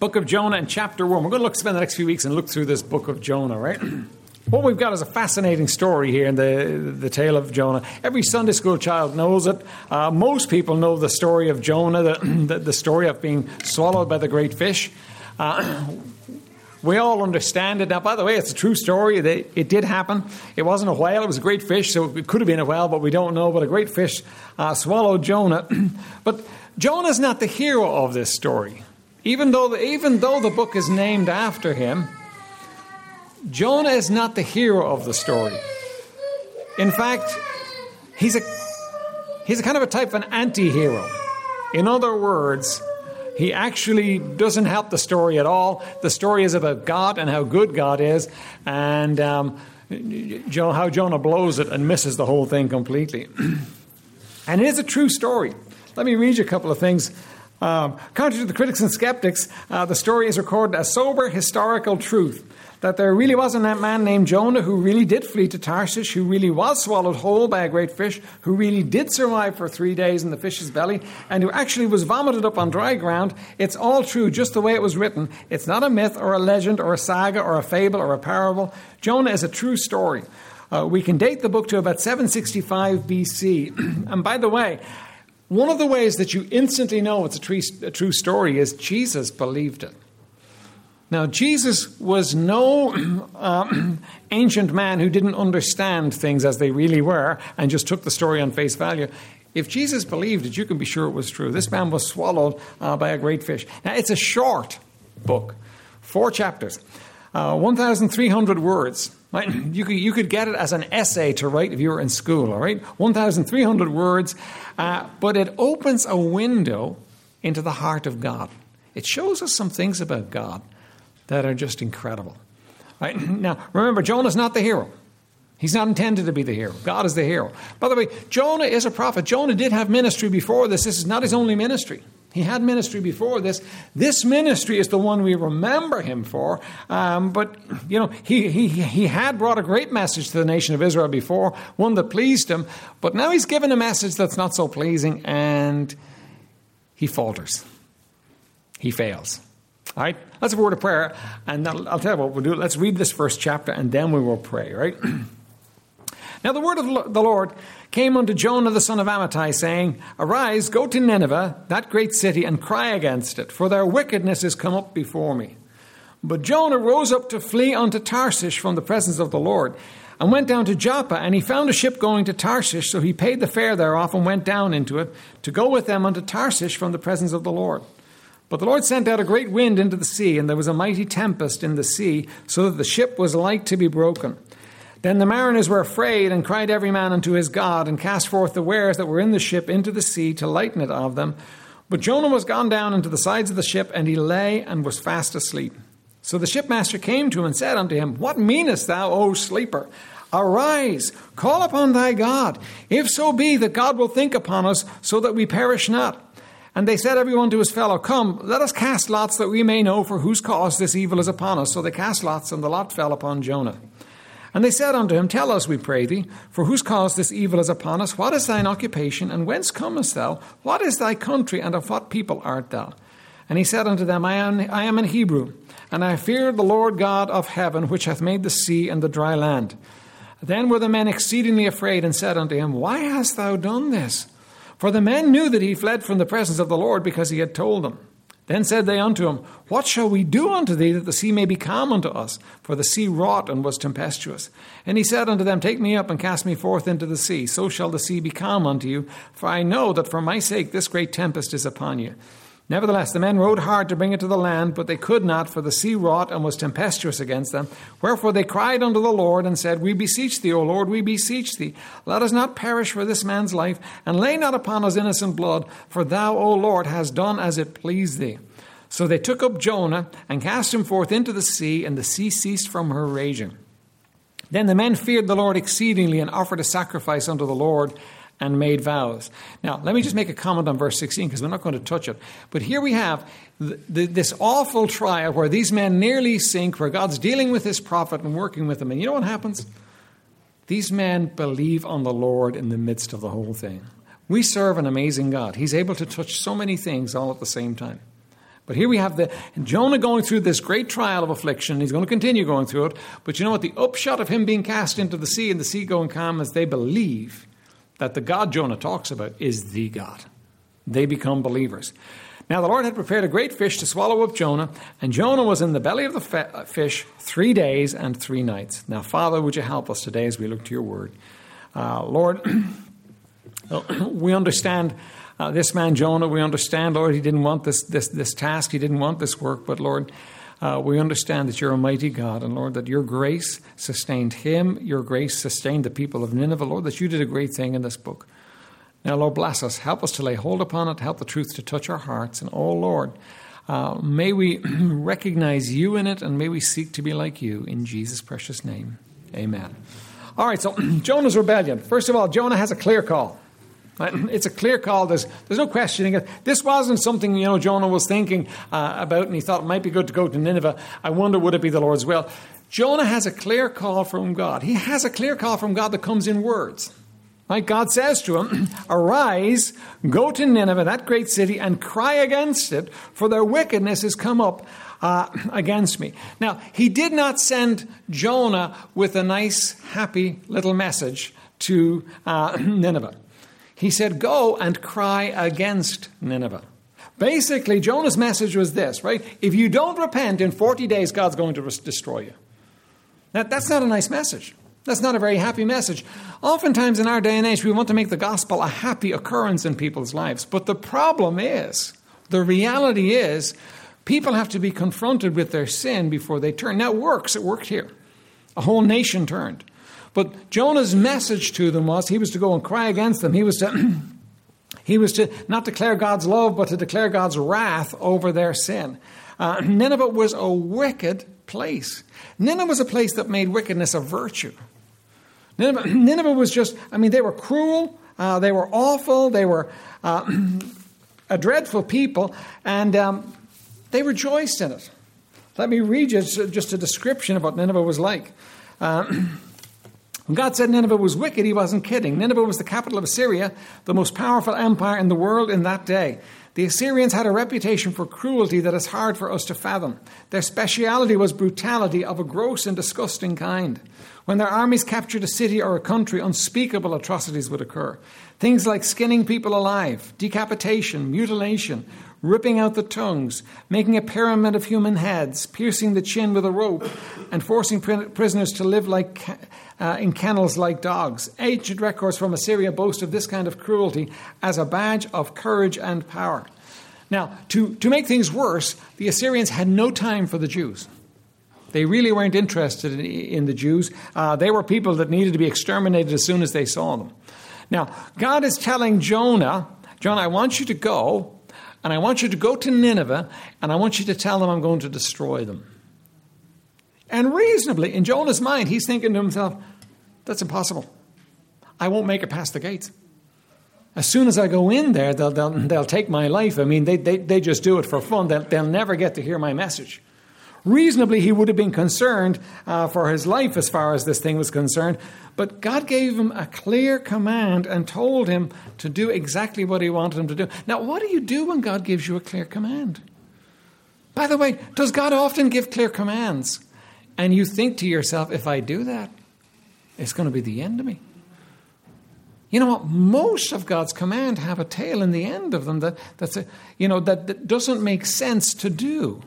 Book of Jonah and chapter 1. We're going to look, spend the next few weeks and look through this book of Jonah, right? what we've got is a fascinating story here in the, the tale of Jonah. Every Sunday school child knows it. Uh, most people know the story of Jonah, the, the, the, story of being swallowed by the great fish. Uh, we all understand it. Now, by the way, it's a true story. It, it, did happen. It wasn't a whale, it was a great fish, so it could have been a whale, but we don't know. But a great fish uh, swallowed Jonah. but Jonah's not the hero of this story. Even though, the, even though the book is named after him, Jonah is not the hero of the story. In fact, he's a, he's a kind of a type of an anti hero. In other words, he actually doesn't help the story at all. The story is about God and how good God is, and um, how Jonah blows it and misses the whole thing completely. and it is a true story. Let me read you a couple of things um, contrary to the critics and skeptics, uh, the story is recorded as sober historical truth that there really was a man named Jonah who really did flee to Tarshish, who really was swallowed whole by a great fish, who really did survive for three days in the fish's belly, and who actually was vomited up on dry ground. It's all true, just the way it was written. It's not a myth or a legend or a saga or a fable or a parable. Jonah is a true story. Uh, we can date the book to about 765 BC. and by the way, one of the ways that you instantly know it's a true, a true story is Jesus believed it. Now, Jesus was no uh, ancient man who didn't understand things as they really were and just took the story on face value. If Jesus believed it, you can be sure it was true. This man was swallowed uh, by a great fish. Now, it's a short book, four chapters, uh, 1,300 words. Right? You could, you could get it as an essay to write if you were in school, all right? 1,300 words, uh, but it opens a window into the heart of God. It shows us some things about God that are just incredible. Right? Now, remember, Jonah's not the hero. He's not intended to be the hero. God is the hero. By the way, Jonah is a prophet. Jonah did have ministry before this. This is not his only ministry. He had ministry before this. This ministry is the one we remember him for. Um, but, you know, he, he, he had brought a great message to the nation of Israel before, one that pleased him. But now he's given a message that's not so pleasing, and he falters. He fails. All right? Let's a word of prayer, and I'll tell you what we'll do. Let's read this first chapter, and then we will pray, right? now, the word of the Lord came unto Jonah the son of Amittai, saying, Arise, go to Nineveh, that great city, and cry against it, for their wickedness is come up before me. But Jonah rose up to flee unto Tarshish from the presence of the Lord, and went down to Joppa, and he found a ship going to Tarshish, so he paid the fare thereof, and went down into it, to go with them unto Tarshish from the presence of the Lord. But the Lord sent out a great wind into the sea, and there was a mighty tempest in the sea, so that the ship was like to be broken. Then the mariners were afraid and cried every man unto his God, and cast forth the wares that were in the ship into the sea to lighten it of them. But Jonah was gone down into the sides of the ship, and he lay and was fast asleep. So the shipmaster came to him and said unto him, What meanest thou, O sleeper? Arise, call upon thy God, if so be that God will think upon us, so that we perish not. And they said every one to his fellow, Come, let us cast lots that we may know for whose cause this evil is upon us. So they cast lots, and the lot fell upon Jonah. And they said unto him, Tell us, we pray thee, for whose cause this evil is upon us? What is thine occupation, and whence comest thou? What is thy country, and of what people art thou? And he said unto them, I am, I am an Hebrew, and I fear the Lord God of heaven, which hath made the sea and the dry land. Then were the men exceedingly afraid, and said unto him, Why hast thou done this? For the men knew that he fled from the presence of the Lord, because he had told them. Then said they unto him, What shall we do unto thee that the sea may be calm unto us? For the sea wrought and was tempestuous. And he said unto them, Take me up and cast me forth into the sea, so shall the sea be calm unto you. For I know that for my sake this great tempest is upon you. Nevertheless, the men rowed hard to bring it to the land, but they could not, for the sea wrought and was tempestuous against them. Wherefore they cried unto the Lord and said, We beseech thee, O Lord, we beseech thee. Let us not perish for this man's life, and lay not upon us innocent blood, for thou, O Lord, hast done as it pleased thee. So they took up Jonah and cast him forth into the sea, and the sea ceased from her raging. Then the men feared the Lord exceedingly and offered a sacrifice unto the Lord and made vows. Now, let me just make a comment on verse 16 because we're not going to touch it. But here we have this awful trial where these men nearly sink, where God's dealing with his prophet and working with them. And you know what happens? These men believe on the Lord in the midst of the whole thing. We serve an amazing God. He's able to touch so many things all at the same time. But here we have the Jonah going through this great trial of affliction. He's going to continue going through it. But you know what? The upshot of him being cast into the sea and the sea going calm is they believe that the God Jonah talks about is the God. They become believers. Now, the Lord had prepared a great fish to swallow up Jonah, and Jonah was in the belly of the uh, fish three days and three nights. Now, Father, would you help us today as we look to your word? Uh, Lord, we understand uh, this man Jonah, we understand, Lord, he didn't want this, this, this task, he didn't want this work, but Lord, uh, we understand that you're a mighty God, and Lord, that your grace sustained him, your grace sustained the people of Nineveh, Lord, that you did a great thing in this book. Now, Lord, bless us. Help us to lay hold upon it. Help the truth to touch our hearts. And, oh, Lord, uh, may we recognize you in it and may we seek to be like you in Jesus' precious name. Amen. All right, so Jonah's rebellion. First of all, Jonah has a clear call. It's a clear call. There's, there's no questioning it. This wasn't something you know Jonah was thinking uh, about, and he thought it might be good to go to Nineveh. I wonder would it be the Lord's will. Jonah has a clear call from God. He has a clear call from God that comes in words. Right? God says to him, "Arise, go to Nineveh, that great city, and cry against it, for their wickedness has come up." Uh, against me. Now, he did not send Jonah with a nice, happy little message to uh, Nineveh. He said, Go and cry against Nineveh. Basically, Jonah's message was this, right? If you don't repent in 40 days, God's going to destroy you. Now, that's not a nice message. That's not a very happy message. Oftentimes in our day and age, we want to make the gospel a happy occurrence in people's lives. But the problem is, the reality is, people have to be confronted with their sin before they turn. Now, works. It worked here. A whole nation turned. But Jonah's message to them was he was to go and cry against them. He was to, he was to not declare God's love, but to declare God's wrath over their sin. Uh, Nineveh was a wicked place. Nineveh was a place that made wickedness a virtue. Nineveh, Nineveh was just, I mean, they were cruel, uh, they were awful, they were uh, a dreadful people, and um, they rejoiced in it. Let me read you just a description of what Nineveh was like. When God said Nineveh was wicked, he wasn't kidding. Nineveh was the capital of Assyria, the most powerful empire in the world in that day. The Assyrians had a reputation for cruelty that is hard for us to fathom. Their speciality was brutality of a gross and disgusting kind. When their armies captured a city or a country, unspeakable atrocities would occur. Things like skinning people alive, decapitation, mutilation, ripping out the tongues, making a pyramid of human heads, piercing the chin with a rope, and forcing prisoners to live like uh, in kennels like dogs. Ancient records from Assyria boast of this kind of cruelty as a badge of courage and power. Now, to, to make things worse, the Assyrians had no time for the Jews. They really weren't interested in, in the Jews. Uh, they were people that needed to be exterminated as soon as they saw them. Now, God is telling Jonah, Jonah, I want you to go, and I want you to go to Nineveh, and I want you to tell them I'm going to destroy them. And reasonably, in Jonah's mind, he's thinking to himself, that's impossible. I won't make it past the gates. As soon as I go in there, they'll, they'll, they'll take my life. I mean, they, they, they just do it for fun. They'll, they'll never get to hear my message. Reasonably, he would have been concerned uh, for his life as far as this thing was concerned. But God gave him a clear command and told him to do exactly what he wanted him to do. Now, what do you do when God gives you a clear command? By the way, does God often give clear commands? And you think to yourself, if I do that, it's going to be the end of me. You know what? Most of God's command have a tail in the end of them that, that's a, you know, that, that doesn't make sense to do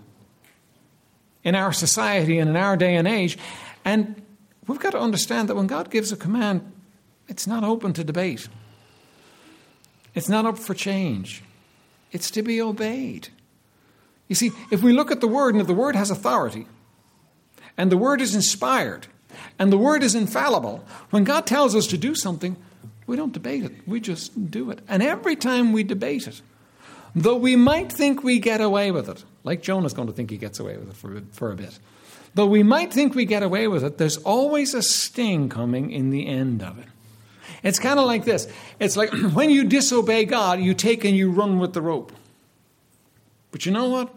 in our society and in our day and age. And we've got to understand that when God gives a command, it's not open to debate. It's not up for change. It's to be obeyed. You see, if we look at the word and if the word has authority, and the word is inspired, and the word is infallible, when God tells us to do something, we don't debate it. We just do it. And every time we debate it, though we might think we get away with it, like Jonah's going to think he gets away with it for, for a bit, though we might think we get away with it, there's always a sting coming in the end of it. It's kind of like this it's like when you disobey God, you take and you run with the rope. But you know what?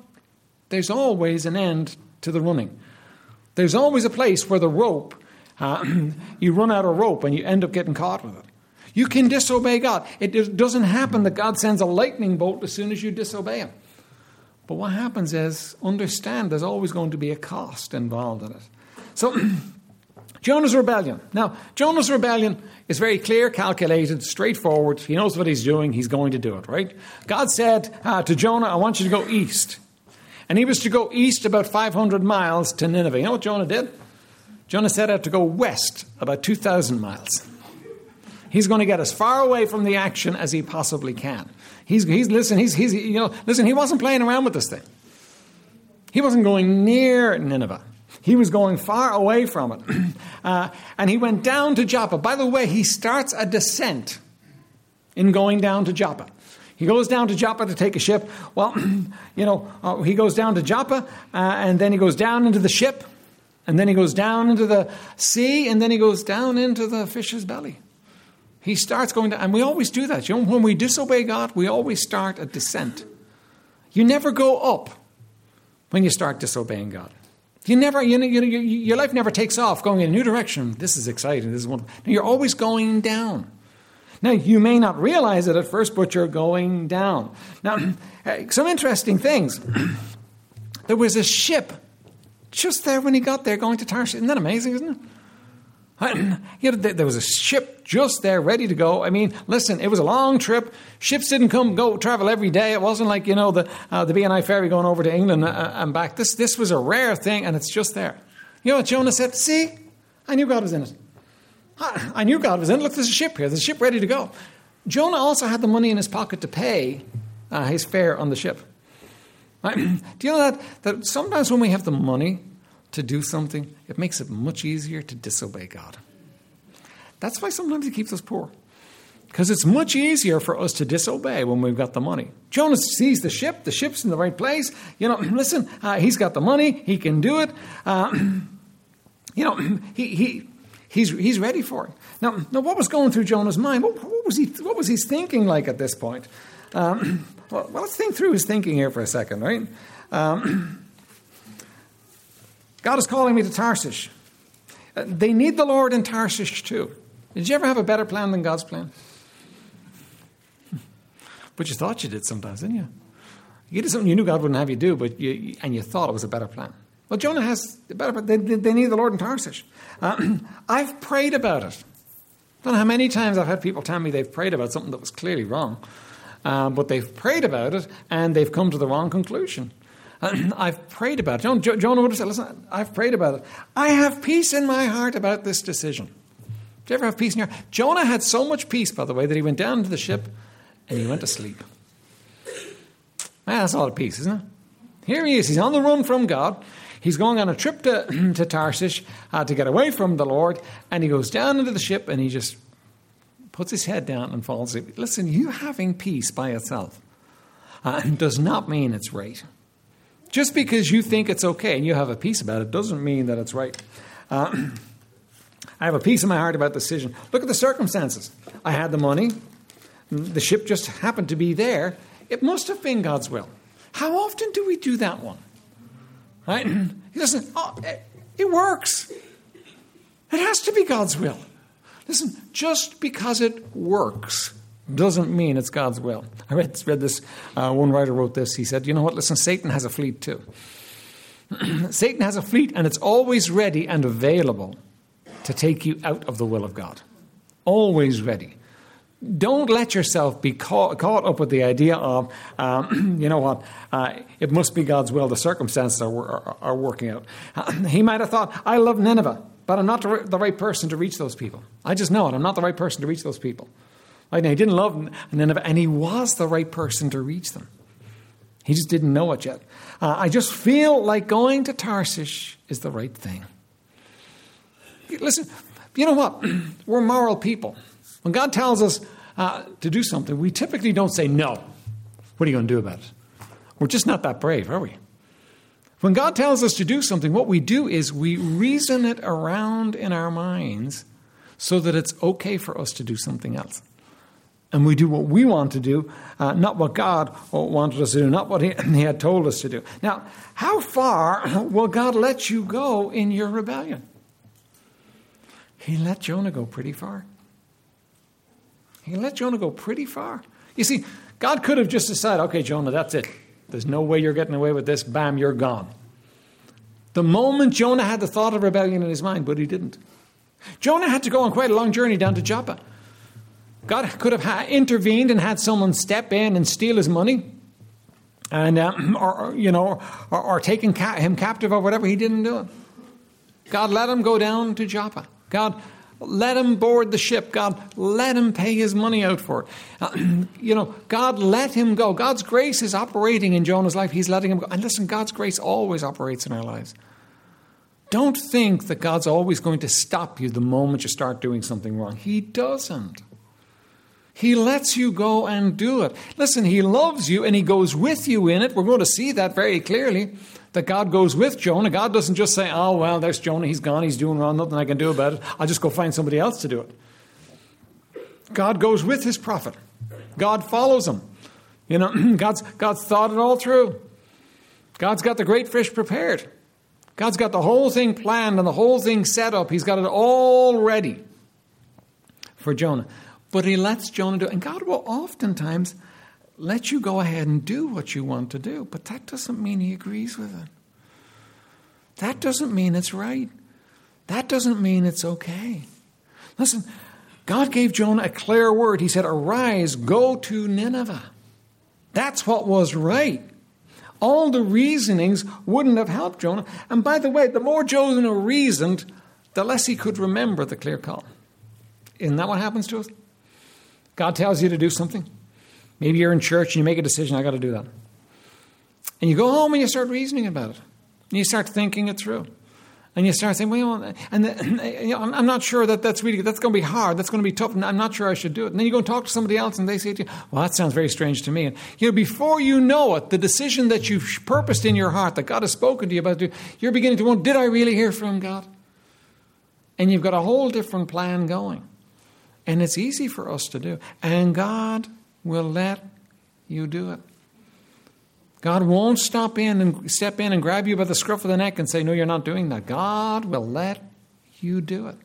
There's always an end to the running. There's always a place where the rope, uh, you run out of rope and you end up getting caught with it. You can disobey God. It doesn't happen that God sends a lightning bolt as soon as you disobey Him. But what happens is, understand there's always going to be a cost involved in it. So, Jonah's rebellion. Now, Jonah's rebellion is very clear, calculated, straightforward. He knows what he's doing, he's going to do it, right? God said uh, to Jonah, I want you to go east. And he was to go east about 500 miles to Nineveh. You know what Jonah did? Jonah set out to go west about 2,000 miles. He's going to get as far away from the action as he possibly can. He's, he's listen, he's, he's, you know, listen, he wasn't playing around with this thing. He wasn't going near Nineveh. He was going far away from it. Uh, and he went down to Joppa. By the way, he starts a descent in going down to Joppa. He goes down to Joppa to take a ship. Well, you know, uh, he goes down to Joppa, uh, and then he goes down into the ship, and then he goes down into the sea, and then he goes down into the fish's belly. He starts going down, and we always do that. You know, when we disobey God, we always start a descent. You never go up when you start disobeying God. You never, you know, you know, your life never takes off going in a new direction. This is exciting. This is wonderful. No, you're always going down. Now, you may not realize it at first, but you're going down. Now, some interesting things. There was a ship just there when he got there going to Tarshish. Isn't that amazing, isn't it? You know, there was a ship just there, ready to go. I mean, listen, it was a long trip. Ships didn't come go travel every day. It wasn't like you know the uh, the B&I ferry going over to England uh, uh, and back. This this was a rare thing, and it's just there. You know what Jonah said? See, I knew God was in it. I knew God was in. Look, there's a ship here. There's a ship ready to go. Jonah also had the money in his pocket to pay uh, his fare on the ship. Right? Do you know that that sometimes when we have the money to do something, it makes it much easier to disobey God. That's why sometimes He keeps us poor. Because it's much easier for us to disobey when we've got the money. Jonah sees the ship, the ship's in the right place. You know, listen, uh, he's got the money, he can do it. Uh, you know, he, he, he's, he's ready for it. Now, now, what was going through Jonah's mind? What, what was, he, what was he thinking like at this point? Um, well, let's think through his thinking here for a second, right? Um, God is calling me to Tarshish. Uh, they need the Lord in Tarshish too. Did you ever have a better plan than God's plan? But you thought you did sometimes, didn't you? You did something you knew God wouldn't have you do, but you, and you thought it was a better plan. Well, Jonah has better they, they need the Lord in Tarshish. Uh, I've prayed about it. I don't know how many times I've had people tell me they've prayed about something that was clearly wrong, uh, but they've prayed about it and they've come to the wrong conclusion. I've prayed about it. Jonah would have said, Listen, I've prayed about it. I have peace in my heart about this decision. Do you ever have peace in your heart? Jonah had so much peace, by the way, that he went down to the ship and he went to sleep. Man, that's a lot of peace, isn't it? Here he is. He's on the run from God. He's going on a trip to, to Tarshish uh, to get away from the Lord, and he goes down into the ship and he just puts his head down and falls asleep. Listen, you having peace by itself uh, does not mean it's right. Just because you think it's okay and you have a peace about it doesn't mean that it's right. Uh, I have a peace in my heart about the decision. Look at the circumstances. I had the money. The ship just happened to be there. It must have been God's will. How often do we do that one? Right? He doesn't. Oh, it works. It has to be God's will. Listen, just because it works doesn't mean it's God's will. I read, read this, uh, one writer wrote this. He said, You know what? Listen, Satan has a fleet too. Satan has a fleet and it's always ready and available to take you out of the will of God. Always ready. Don't let yourself be caught, caught up with the idea of, um, you know what, uh, it must be God's will, the circumstances are, are, are working out. he might have thought, I love Nineveh, but I'm not the right person to reach those people. I just know it. I'm not the right person to reach those people. Like, now, he didn't love Nineveh, and he was the right person to reach them. He just didn't know it yet. Uh, I just feel like going to Tarshish is the right thing. Listen, you know what? We're moral people. When God tells us uh, to do something, we typically don't say no. What are you going to do about it? We're just not that brave, are we? When God tells us to do something, what we do is we reason it around in our minds so that it's okay for us to do something else and we do what we want to do, uh, not what God wanted us to do, not what he, he, had told us to do. Now, how far will God let you go in your rebellion? He let Jonah go pretty far. He let Jonah go pretty far. You see, God could have just decided, okay, Jonah, that's it. There's no way you're getting away with this. Bam, you're gone. The moment Jonah had the thought of rebellion in his mind, but he didn't. Jonah had to go on quite a long journey down to Joppa. God could have intervened and had someone step in and steal his money, and uh, or you know, or, or taking ca- him captive or whatever. He didn't do it. God let him go down to Joppa. God let him board the ship. God let him pay his money out for it. Uh, you know, God let him go. God's grace is operating in Jonah's life. He's letting him go. And listen, God's grace always operates in our lives. Don't think that God's always going to stop you the moment you start doing something wrong. He doesn't. He lets you go and do it. Listen, He loves you and He goes with you in it. We're going to see that very clearly that God goes with Jonah. God doesn't just say, oh, well, there's Jonah. He's gone. He's doing wrong. Nothing I can do about it. I'll just go find somebody else to do it. God goes with His prophet, God follows him. You know, God's, God's thought it all through. God's got the great fish prepared. God's got the whole thing planned and the whole thing set up. He's got it all ready for Jonah. But he lets Jonah do it. And God will oftentimes let you go ahead and do what you want to do. But that doesn't mean he agrees with it. That doesn't mean it's right. That doesn't mean it's okay. Listen, God gave Jonah a clear word. He said, Arise, go to Nineveh. That's what was right. All the reasonings wouldn't have helped Jonah. And by the way, the more Jonah reasoned, the less he could remember the clear call. Isn't that what happens to us? God tells you to do something. Maybe you're in church and you make a decision, I got to do that. And you go home and you start reasoning about it. And you start thinking it through. And you start saying, well, and the, you know, I'm not sure that that's really, that's going to be hard. That's going to be tough. And I'm not sure I should do it. And then you go and talk to somebody else and they say to you, well, that sounds very strange to me. And, you know, before you know it, the decision that you've purposed in your heart, that God has spoken to you about, you're beginning to wonder, did I really hear from God? And you've got a whole different plan going. And it's easy for us to do. And God will let you do it. God won't stop in and step in and grab you by the scruff of the neck and say, No, you're not doing that. God will let you do it.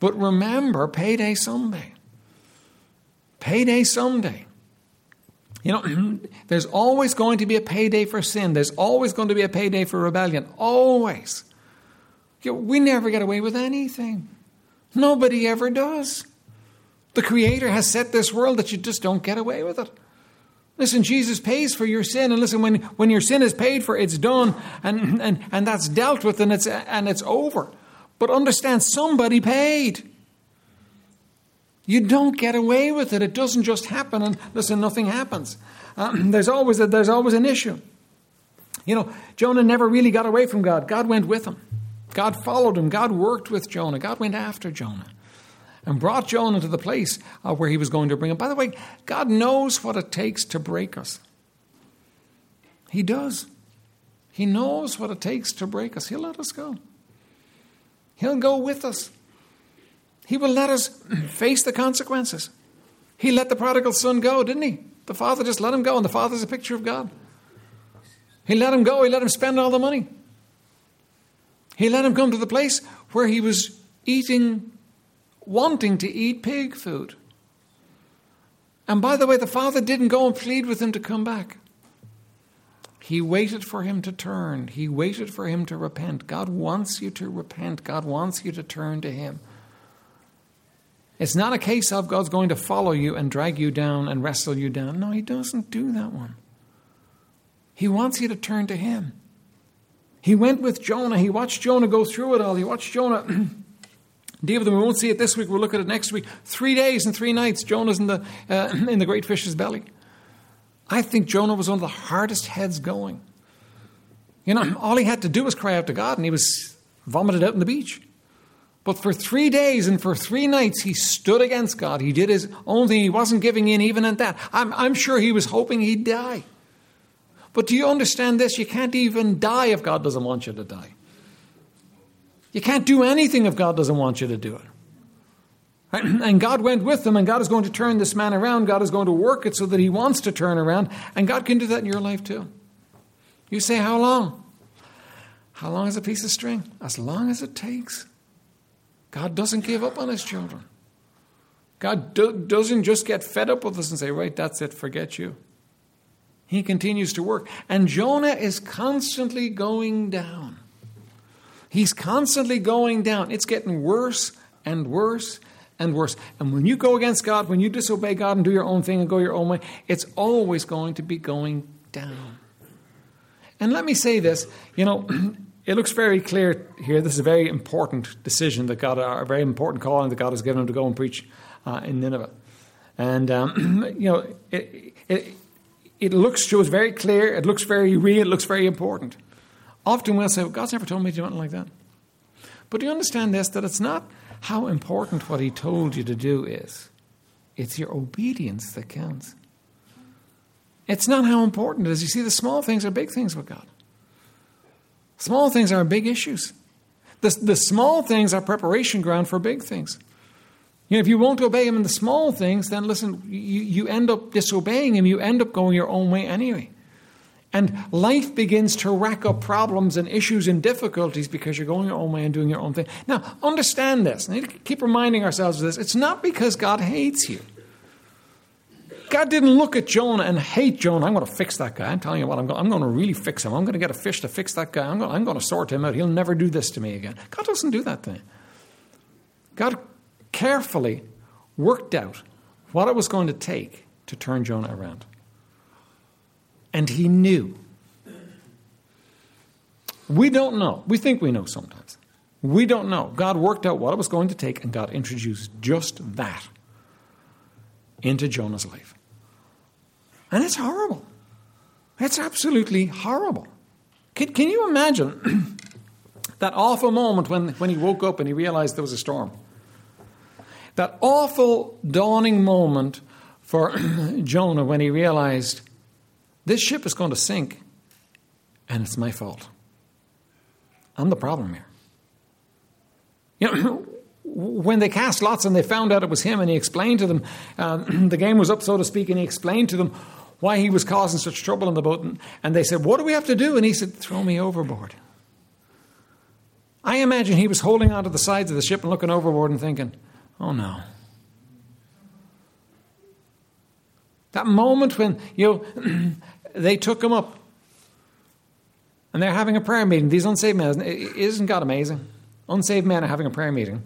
But remember, payday someday. Payday someday. You know, there's always going to be a payday for sin. There's always going to be a payday for rebellion. Always. We never get away with anything. Nobody ever does. The Creator has set this world that you just don't get away with it. Listen, Jesus pays for your sin, and listen, when, when your sin is paid for, it's done, and, and, and that's dealt with, and it's, and it's over. But understand, somebody paid. You don't get away with it. It doesn't just happen, and listen, nothing happens. Um, there's, always a, there's always an issue. You know, Jonah never really got away from God. God went with him. God followed him. God worked with Jonah. God went after Jonah and brought Jonah to the place uh, where he was going to bring him. By the way, God knows what it takes to break us. He does. He knows what it takes to break us. He'll let us go. He'll go with us. He will let us face the consequences. He let the prodigal son go, didn't he? The father just let him go, and the father's a picture of God. He let him go, he let him spend all the money. He let him come to the place where he was eating wanting to eat pig food. And by the way, the father didn't go and plead with him to come back. He waited for him to turn. He waited for him to repent. God wants you to repent. God wants you to turn to Him. It's not a case of God's going to follow you and drag you down and wrestle you down. No, He doesn't do that one. He wants you to turn to Him. He went with Jonah. He watched Jonah go through it all. He watched Jonah Deal with them. We won't see it this week. We'll look at it next week. Three days and three nights. Jonah's in the uh, in the great fish's belly. I think Jonah was one of the hardest heads going. You know, all he had to do was cry out to God, and he was vomited out in the beach. But for three days and for three nights, he stood against God. He did his own thing. He wasn't giving in even at that. I'm, I'm sure he was hoping he'd die. But do you understand this? You can't even die if God doesn't want you to die. You can't do anything if God doesn't want you to do it. Right? And God went with them, and God is going to turn this man around. God is going to work it so that he wants to turn around, and God can do that in your life too. You say, How long? How long is a piece of string? As long as it takes. God doesn't give up on his children. God do- doesn't just get fed up with us and say, Right, that's it, forget you. He continues to work. And Jonah is constantly going down. He's constantly going down. It's getting worse and worse and worse. And when you go against God, when you disobey God and do your own thing and go your own way, it's always going to be going down. And let me say this you know, it looks very clear here. This is a very important decision that God, a very important calling that God has given him to go and preach uh, in Nineveh. And, um, you know, it, it, it looks us very clear, it looks very real, it looks very important. Often we'll say, well, God's never told me to do anything like that. But do you understand this? That it's not how important what He told you to do is, it's your obedience that counts. It's not how important it is. You see, the small things are big things with God. Small things are big issues. The, the small things are preparation ground for big things. You know, if you won't obey him in the small things, then listen, you, you end up disobeying him. You end up going your own way anyway. And life begins to rack up problems and issues and difficulties because you're going your own way and doing your own thing. Now, understand this. I need to keep reminding ourselves of this. It's not because God hates you. God didn't look at Jonah and hate Jonah. I'm going to fix that guy. I'm telling you what, I'm going, I'm going to really fix him. I'm going to get a fish to fix that guy. I'm going, I'm going to sort him out. He'll never do this to me again. God doesn't do that thing. God carefully worked out what it was going to take to turn Jonah around. And he knew. We don't know. We think we know sometimes. We don't know. God worked out what it was going to take, and God introduced just that into Jonah's life. And it's horrible. It's absolutely horrible. Can, can you imagine that awful moment when, when he woke up and he realized there was a storm? That awful dawning moment for Jonah when he realized this ship is going to sink and it's my fault. I'm the problem here. You know, when they cast lots and they found out it was him and he explained to them, uh, the game was up, so to speak, and he explained to them why he was causing such trouble in the boat. And, and they said, What do we have to do? And he said, Throw me overboard. I imagine he was holding onto the sides of the ship and looking overboard and thinking, Oh no. That moment when you know, they took him up and they're having a prayer meeting. These unsaved men, isn't God amazing? Unsaved men are having a prayer meeting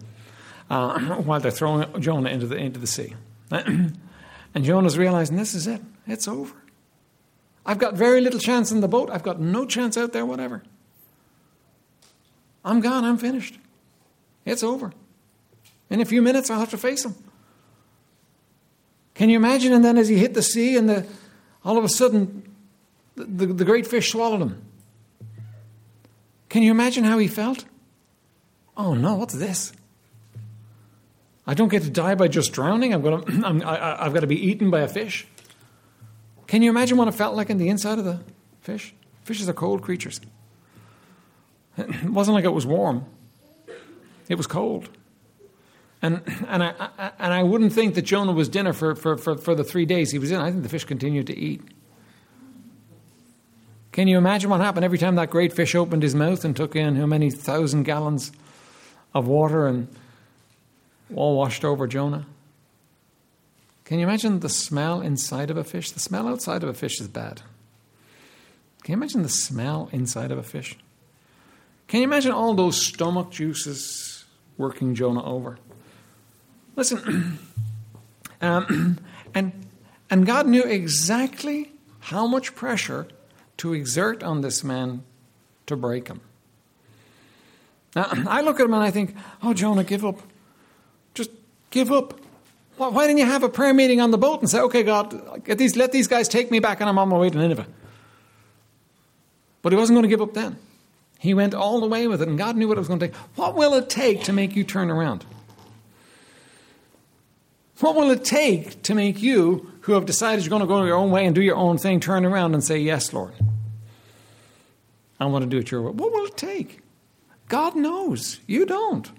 uh, while they're throwing Jonah into the, into the sea. and Jonah's realizing this is it, it's over. I've got very little chance in the boat, I've got no chance out there, whatever. I'm gone, I'm finished. It's over. In a few minutes, I'll have to face him. Can you imagine? And then as he hit the sea, and the, all of a sudden, the, the, the great fish swallowed him. Can you imagine how he felt? Oh no, what's this? I don't get to die by just drowning. I'm to, I'm, I, I've got to be eaten by a fish. Can you imagine what it felt like in the inside of the fish? Fishes are cold creatures. It wasn't like it was warm, it was cold. And, and, I, I, and I wouldn't think that Jonah was dinner for, for, for, for the three days he was in. I think the fish continued to eat. Can you imagine what happened every time that great fish opened his mouth and took in how many thousand gallons of water and all washed over Jonah? Can you imagine the smell inside of a fish? The smell outside of a fish is bad. Can you imagine the smell inside of a fish? Can you imagine all those stomach juices working Jonah over? Listen, um, and, and God knew exactly how much pressure to exert on this man to break him. Now, I look at him and I think, oh, Jonah, give up. Just give up. Why didn't you have a prayer meeting on the boat and say, okay, God, these, let these guys take me back and I'm on my way to Nineveh? But he wasn't going to give up then. He went all the way with it, and God knew what it was going to take. What will it take to make you turn around? What will it take to make you, who have decided you're going to go your own way and do your own thing, turn around and say, Yes, Lord? I want to do it your way. What will it take? God knows. You don't.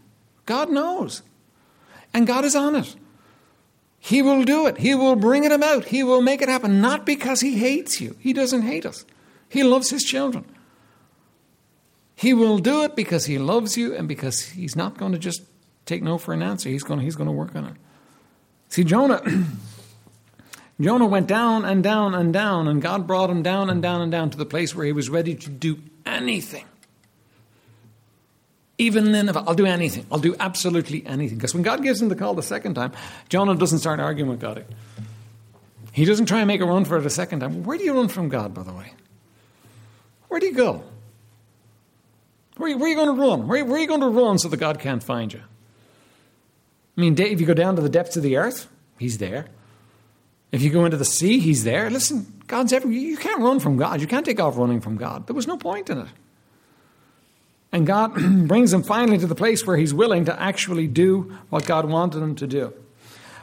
God knows. And God is on it. He will do it. He will bring it about. He will make it happen, not because He hates you. He doesn't hate us, He loves His children. He will do it because He loves you and because He's not going to just take no for an answer. He's going to, he's going to work on it. See, Jonah, Jonah went down and down and down, and God brought him down and down and down to the place where he was ready to do anything. Even then, I'll do anything, I'll do absolutely anything. Because when God gives him the call the second time, Jonah doesn't start arguing with God. He doesn't try and make a run for it a second time. Where do you run from God, by the way? Where do you go? Where, where are you going to run? Where, where are you going to run so that God can't find you? I mean, if you go down to the depths of the earth, He's there. If you go into the sea, He's there. Listen, God's everywhere. You can't run from God. You can't take off running from God. There was no point in it. And God brings him finally to the place where he's willing to actually do what God wanted him to do.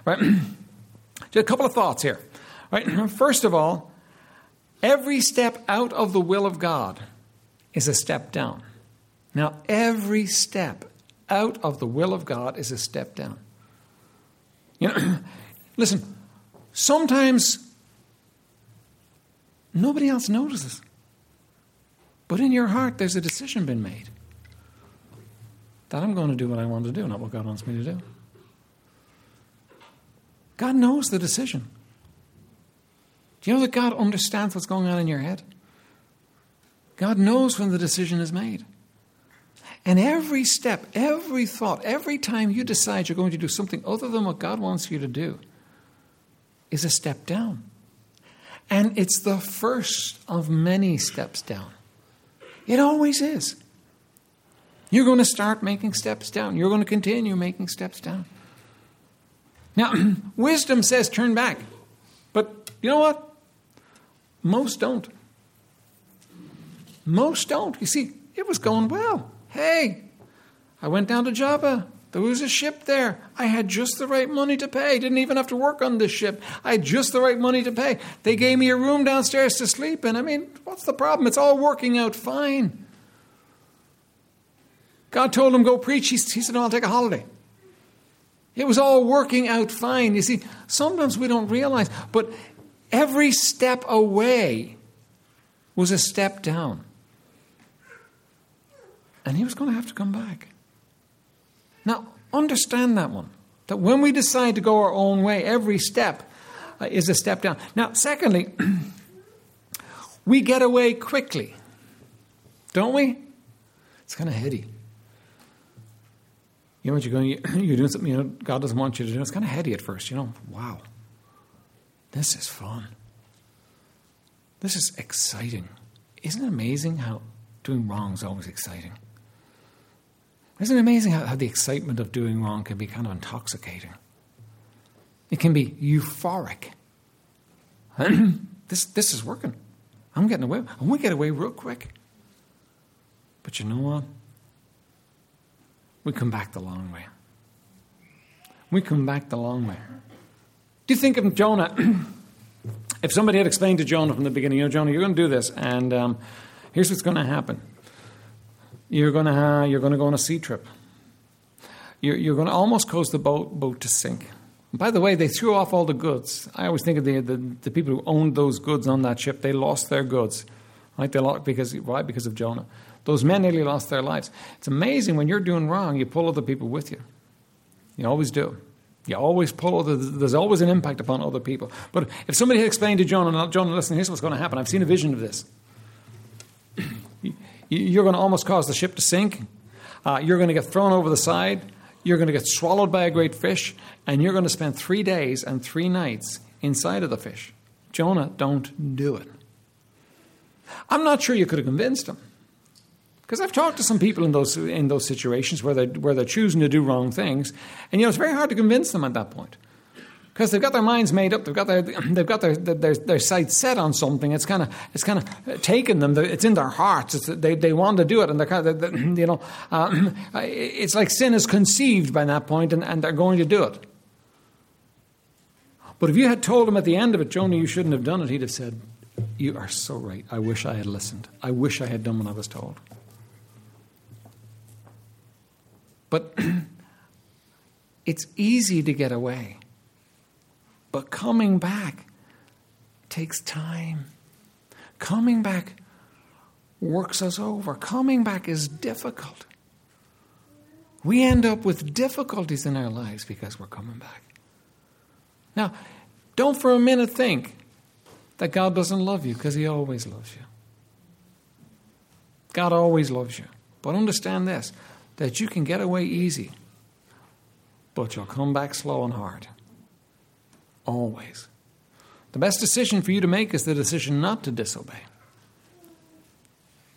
Right? Just a couple of thoughts here. Right? First of all, every step out of the will of God is a step down. Now, every step out of the will of God is a step down. You know, listen, sometimes nobody else notices. But in your heart, there's a decision been made that I'm going to do what I want to do, not what God wants me to do. God knows the decision. Do you know that God understands what's going on in your head? God knows when the decision is made. And every step, every thought, every time you decide you're going to do something other than what God wants you to do is a step down. And it's the first of many steps down. It always is. You're going to start making steps down. You're going to continue making steps down. Now, wisdom says turn back. But you know what? Most don't. Most don't. You see, it was going well. Hey, I went down to Joppa. There was a ship there. I had just the right money to pay. Didn't even have to work on this ship. I had just the right money to pay. They gave me a room downstairs to sleep in. I mean, what's the problem? It's all working out fine. God told him, go preach. He, he said, no, I'll take a holiday. It was all working out fine. You see, sometimes we don't realize, but every step away was a step down. And he was going to have to come back. Now, understand that one. That when we decide to go our own way, every step uh, is a step down. Now, secondly, we get away quickly, don't we? It's kind of heady. You know what you're going, you're doing something you know God doesn't want you to do. It's kind of heady at first, you know. Wow, this is fun. This is exciting. Isn't it amazing how doing wrong is always exciting? Isn't it amazing how, how the excitement of doing wrong can be kind of intoxicating? It can be euphoric. this, this is working. I'm getting away. I'm going to get away real quick. But you know what? We come back the long way. We come back the long way. Do you think of Jonah? if somebody had explained to Jonah from the beginning, you know, Jonah, you're going to do this, and um, here's what's going to happen you're going to you're going to go on a sea trip. You're, you're going to almost cause the boat boat to sink. by the way, they threw off all the goods. I always think of the, the, the people who owned those goods on that ship. They lost their goods, right? They lost because why? Because of Jonah. Those men nearly lost their lives. It's amazing when you're doing wrong, you pull other people with you. You always do. You always pull other, there's always an impact upon other people. But if somebody had explained to Jonah, Jonah, listen, here's what's going to happen. I've seen a vision of this. You're going to almost cause the ship to sink. Uh, you're going to get thrown over the side. You're going to get swallowed by a great fish. And you're going to spend three days and three nights inside of the fish. Jonah, don't do it. I'm not sure you could have convinced him. Because I've talked to some people in those, in those situations where they're, where they're choosing to do wrong things. And, you know, it's very hard to convince them at that point because they've got their minds made up. They've got their they've got their their, their sights set on something. It's kind of it's kind of taken them. It's in their hearts. It's, they they want to do it, and they're kind of you know um, it's like sin is conceived by that point, and, and they're going to do it. But if you had told him at the end of it, Jonah, you shouldn't have done it, he'd have said, "You are so right. I wish I had listened. I wish I had done what I was told." But it's easy to get away. But coming back takes time. Coming back works us over. Coming back is difficult. We end up with difficulties in our lives because we're coming back. Now, Don't for a minute think that God doesn't love you because He always loves you. God always loves you. But understand this that you can get away easy, but you'll come back slow and hard. Always. The best decision for you to make is the decision not to disobey.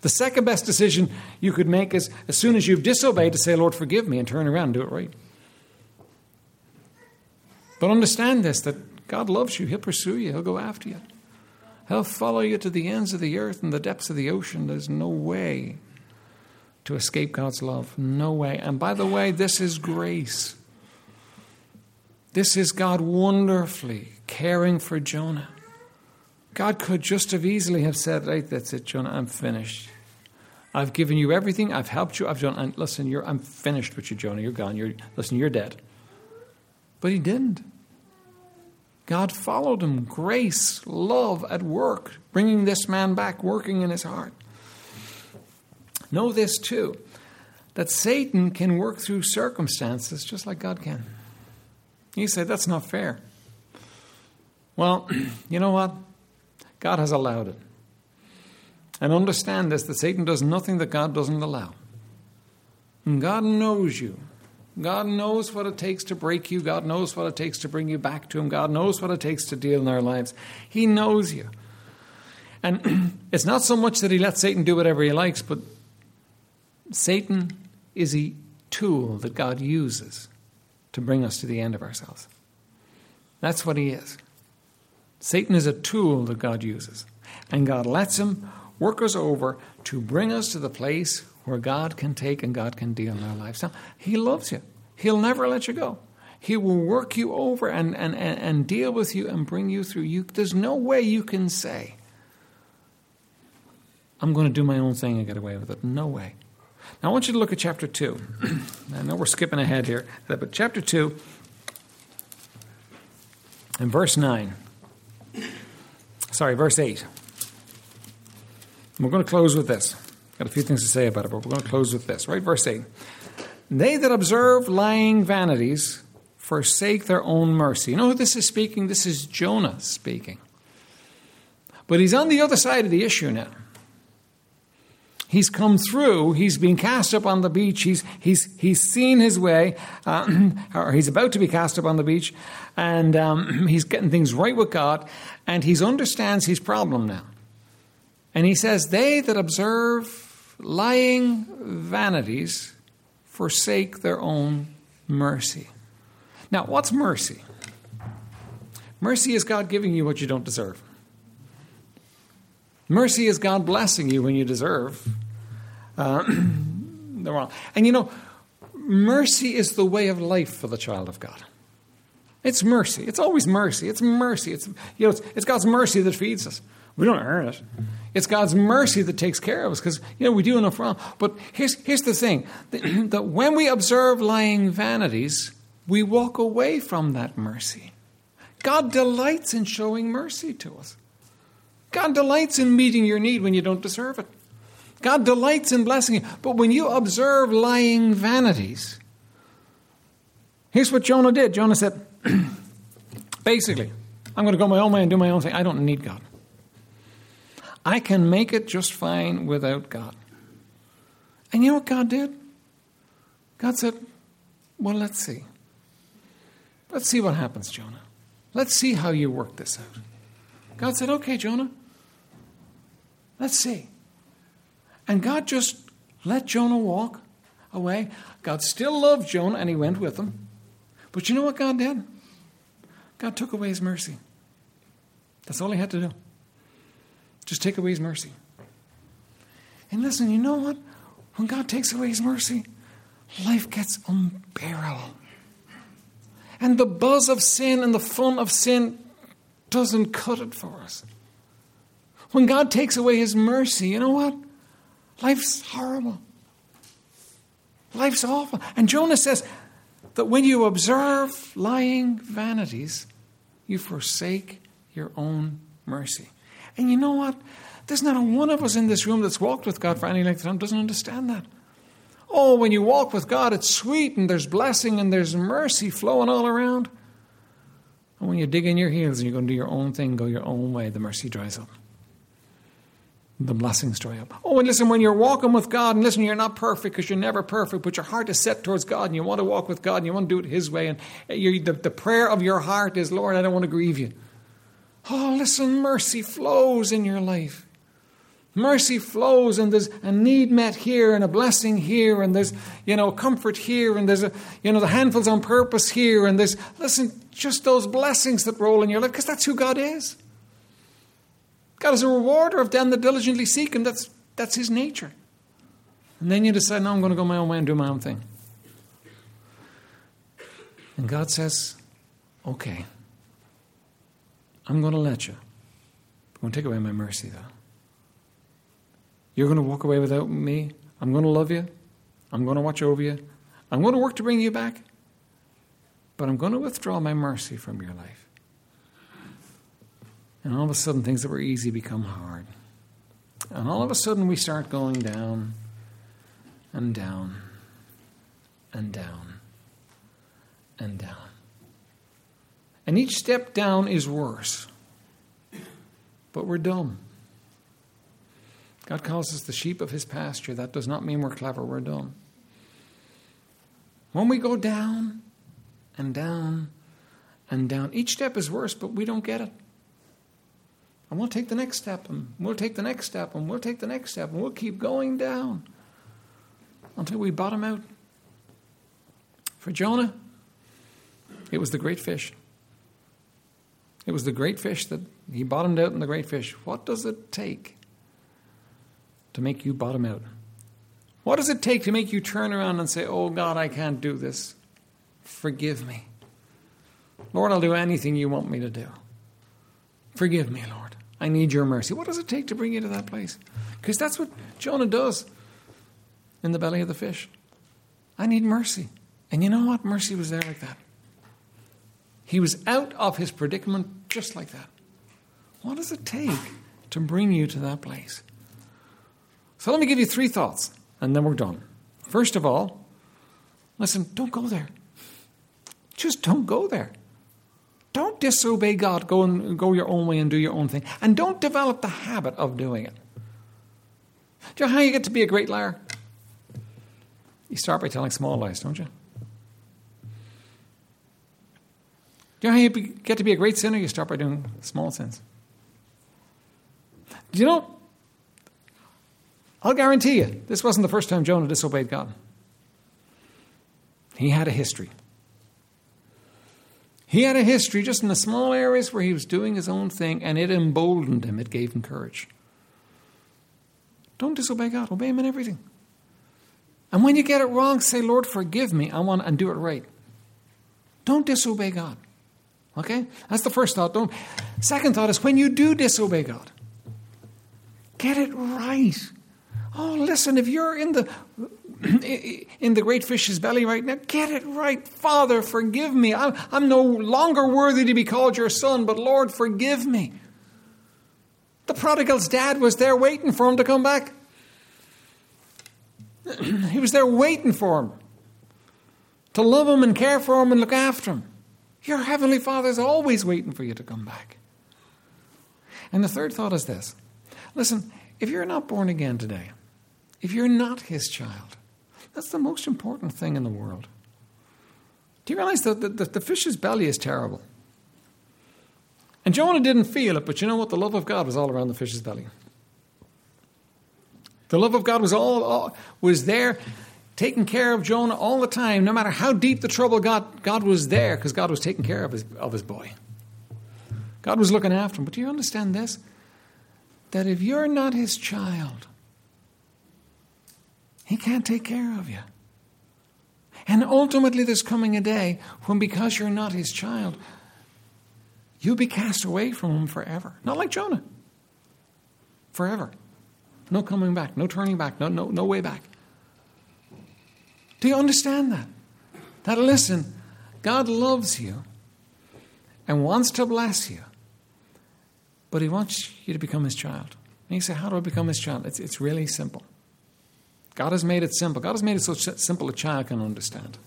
The second best decision you could make is as soon as you've disobeyed to say, Lord, forgive me, and turn around and do it right. But understand this that God loves you, He'll pursue you, He'll go after you. He'll follow you to the ends of the earth and the depths of the ocean. There's no way to escape God's love. No way. And by the way, this is grace. This is God wonderfully caring for Jonah. God could just have easily have said, Right, that's it, Jonah, I'm finished. I've given you everything, I've helped you, I've done and listen, you're I'm finished with you, Jonah. You're gone. You're listen, you're dead. But he didn't. God followed him, grace, love at work, bringing this man back, working in his heart. Know this too that Satan can work through circumstances just like God can. You say, that's not fair. Well, you know what? God has allowed it. And understand this that Satan does nothing that God doesn't allow. And God knows you. God knows what it takes to break you. God knows what it takes to bring you back to Him. God knows what it takes to deal in our lives. He knows you. And it's not so much that He lets Satan do whatever He likes, but Satan is a tool that God uses to bring us to the end of ourselves. That's what He is. Satan is a tool that God uses. And God lets him work us over to bring us to the place where God can take and God can deal in our lives. Now, He loves you. He'll never let you go. He will work you over and, and, and, and deal with you and bring you through. You, there's no way you can say, I'm going to do my own thing and get away with it. No way. Now, I want you to look at chapter 2. I know we're skipping ahead here, uh, but chapter 2 and verse 9. Sorry, verse 8. we're going to close with this. Got a few things to say about it, but we're going to close with this. Right, verse 8. They that observe lying vanities forsake their own mercy. You know who this is speaking? This is Jonah speaking. But he's on the other side of the issue now. He's come through, he's been cast up on the beach, he's, he's, he's seen his way, uh, or he's about to be cast up on the beach, and um, he's getting things right with God, and he understands his problem now. And he says, They that observe lying vanities forsake their own mercy. Now, what's mercy? Mercy is God giving you what you don't deserve. Mercy is God blessing you when you deserve uh, the wrong. And you know, mercy is the way of life for the child of God. It's mercy. It's always mercy. It's mercy. It's, you know, it's, it's God's mercy that feeds us. We don't earn it. It's God's mercy that takes care of us because, you know, we do enough wrong. But here's, here's the thing that when we observe lying vanities, we walk away from that mercy. God delights in showing mercy to us. God delights in meeting your need when you don't deserve it. God delights in blessing you. But when you observe lying vanities, here's what Jonah did. Jonah said, basically, I'm going to go my own way and do my own thing. I don't need God. I can make it just fine without God. And you know what God did? God said, Well, let's see. Let's see what happens, Jonah. Let's see how you work this out. God said, Okay, Jonah, let's see. And God just let Jonah walk away. God still loved Jonah and he went with him. But you know what God did? God took away his mercy. That's all he had to do. Just take away his mercy. And listen, you know what? When God takes away his mercy, life gets unbearable. And the buzz of sin and the fun of sin doesn't cut it for us. When God takes away his mercy, you know what? Life's horrible. Life's awful. And Jonah says that when you observe lying vanities, you forsake your own mercy. And you know what? There's not a one of us in this room that's walked with God for any length of time doesn't understand that. Oh, when you walk with God, it's sweet and there's blessing and there's mercy flowing all around. And when you dig in your heels and you're going to do your own thing, go your own way, the mercy dries up. The blessings dry up. Oh, and listen, when you're walking with God, and listen, you're not perfect because you're never perfect, but your heart is set towards God and you want to walk with God and you want to do it His way. And the, the prayer of your heart is, Lord, I don't want to grieve you. Oh, listen, mercy flows in your life. Mercy flows, and there's a need met here, and a blessing here, and there's, you know, comfort here, and there's, a, you know, the handfuls on purpose here, and there's, listen, just those blessings that roll in your life, because that's who God is. God is a rewarder of them that diligently seek Him. That's, that's His nature. And then you decide, no, I'm going to go my own way and do my own thing. And God says, okay, I'm going to let you. I'm going to take away my mercy, though. You're going to walk away without me. I'm going to love you. I'm going to watch over you. I'm going to work to bring you back. But I'm going to withdraw my mercy from your life. And all of a sudden, things that were easy become hard. And all of a sudden, we start going down and down and down and down. And each step down is worse. But we're dumb. God calls us the sheep of his pasture. That does not mean we're clever, we're dumb. When we go down and down and down, each step is worse, but we don't get it. And we'll take the next step, and we'll take the next step, and we'll take the next step, and we'll keep going down until we bottom out. For Jonah, it was the great fish. It was the great fish that he bottomed out in the great fish. What does it take to make you bottom out? What does it take to make you turn around and say, Oh God, I can't do this? Forgive me. Lord, I'll do anything you want me to do. Forgive me, Lord. I need your mercy. What does it take to bring you to that place? Because that's what Jonah does in the belly of the fish. I need mercy. And you know what? Mercy was there like that. He was out of his predicament just like that. What does it take to bring you to that place? So let me give you three thoughts, and then we're done. First of all, listen, don't go there. Just don't go there. Don't disobey God. Go and go your own way and do your own thing. And don't develop the habit of doing it. Do you know how you get to be a great liar? You start by telling small lies, don't you? Do you know how you get to be a great sinner? You start by doing small sins. Do you know I'll guarantee you, this wasn't the first time Jonah disobeyed God. He had a history. He had a history just in the small areas where he was doing his own thing, and it emboldened him, it gave him courage. Don't disobey God, obey Him in everything. And when you get it wrong, say, Lord, forgive me, I want and do it right. Don't disobey God. Okay? That's the first thought. Don't. Second thought is when you do disobey God, get it right. Oh, listen, if you're in the in the great fish's belly right now, get it right. Father, forgive me. I'm, I'm no longer worthy to be called your son, but Lord, forgive me. The prodigal's dad was there waiting for him to come back. he was there waiting for him to love him and care for him and look after him. Your heavenly Father is always waiting for you to come back. And the third thought is this listen, if you're not born again today, if you're not his child. That's the most important thing in the world. Do you realize that the, the, the fish's belly is terrible? And Jonah didn't feel it, but you know what? The love of God was all around the fish's belly. The love of God was all, all was there, taking care of Jonah all the time. No matter how deep the trouble got, God was there because God was taking care of his, of his boy. God was looking after him. But do you understand this? That if you're not his child, he can't take care of you. And ultimately, there's coming a day when, because you're not his child, you'll be cast away from him forever. Not like Jonah. Forever. No coming back, no turning back, no, no, no way back. Do you understand that? That, listen, God loves you and wants to bless you, but he wants you to become his child. And you say, How do I become his child? It's, it's really simple. God has made it simple. God has made it so simple a child can understand.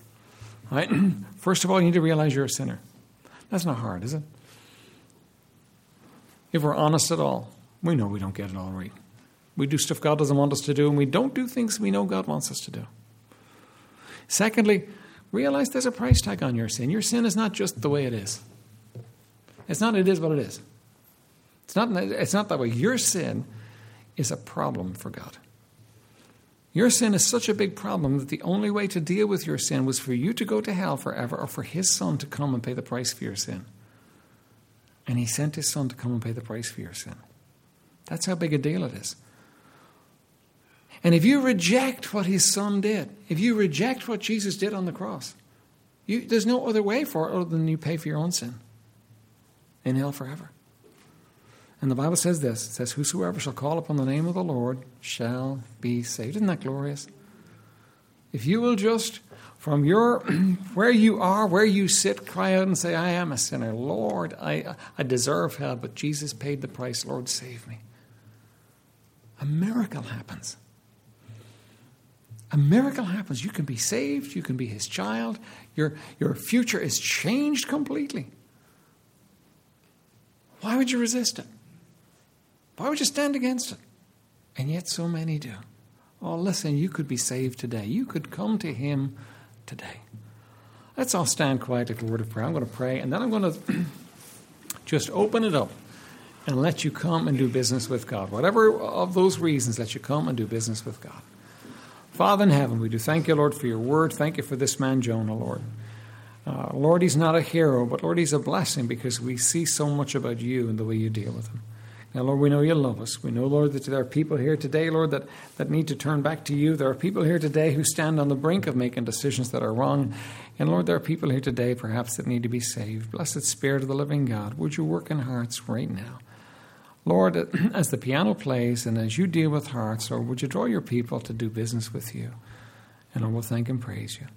Right? First of all, you need to realize you're a sinner. That's not hard, is it? If we're honest at all, we know we don't get it all right. We do stuff God doesn't want us to do, and we don't do things we know God wants us to do. Secondly, realize there's a price tag on your sin. Your sin is not just the way it is. It's not it is what it is. It's not, it's not that way. Your sin is a problem for God. Your sin is such a big problem that the only way to deal with your sin was for you to go to hell forever or for his son to come and pay the price for your sin. And he sent his son to come and pay the price for your sin. That's how big a deal it is. And if you reject what his son did, if you reject what Jesus did on the cross, you, there's no other way for it other than you pay for your own sin in hell forever. And the Bible says this it says, Whosoever shall call upon the name of the Lord shall be saved. Isn't that glorious? If you will just, from your where you are, where you sit, cry out and say, I am a sinner. Lord, I, I deserve hell, but Jesus paid the price. Lord, save me. A miracle happens. A miracle happens. You can be saved, you can be his child, your, your future is changed completely. Why would you resist it? Why would you stand against it? And yet so many do. Oh, listen, you could be saved today. You could come to Him today. Let's all stand quietly for a word of prayer. I'm going to pray, and then I'm going to just open it up and let you come and do business with God. Whatever of those reasons, let you come and do business with God. Father in heaven, we do thank you, Lord, for your word. Thank you for this man, Jonah, Lord. Uh, Lord, he's not a hero, but Lord, he's a blessing because we see so much about you and the way you deal with him. Now, Lord, we know you love us. We know, Lord, that there are people here today, Lord, that, that need to turn back to you. There are people here today who stand on the brink of making decisions that are wrong. And, Lord, there are people here today, perhaps, that need to be saved. Blessed Spirit of the living God, would you work in hearts right now? Lord, as the piano plays and as you deal with hearts, Lord, would you draw your people to do business with you? And Lord, we'll thank and praise you.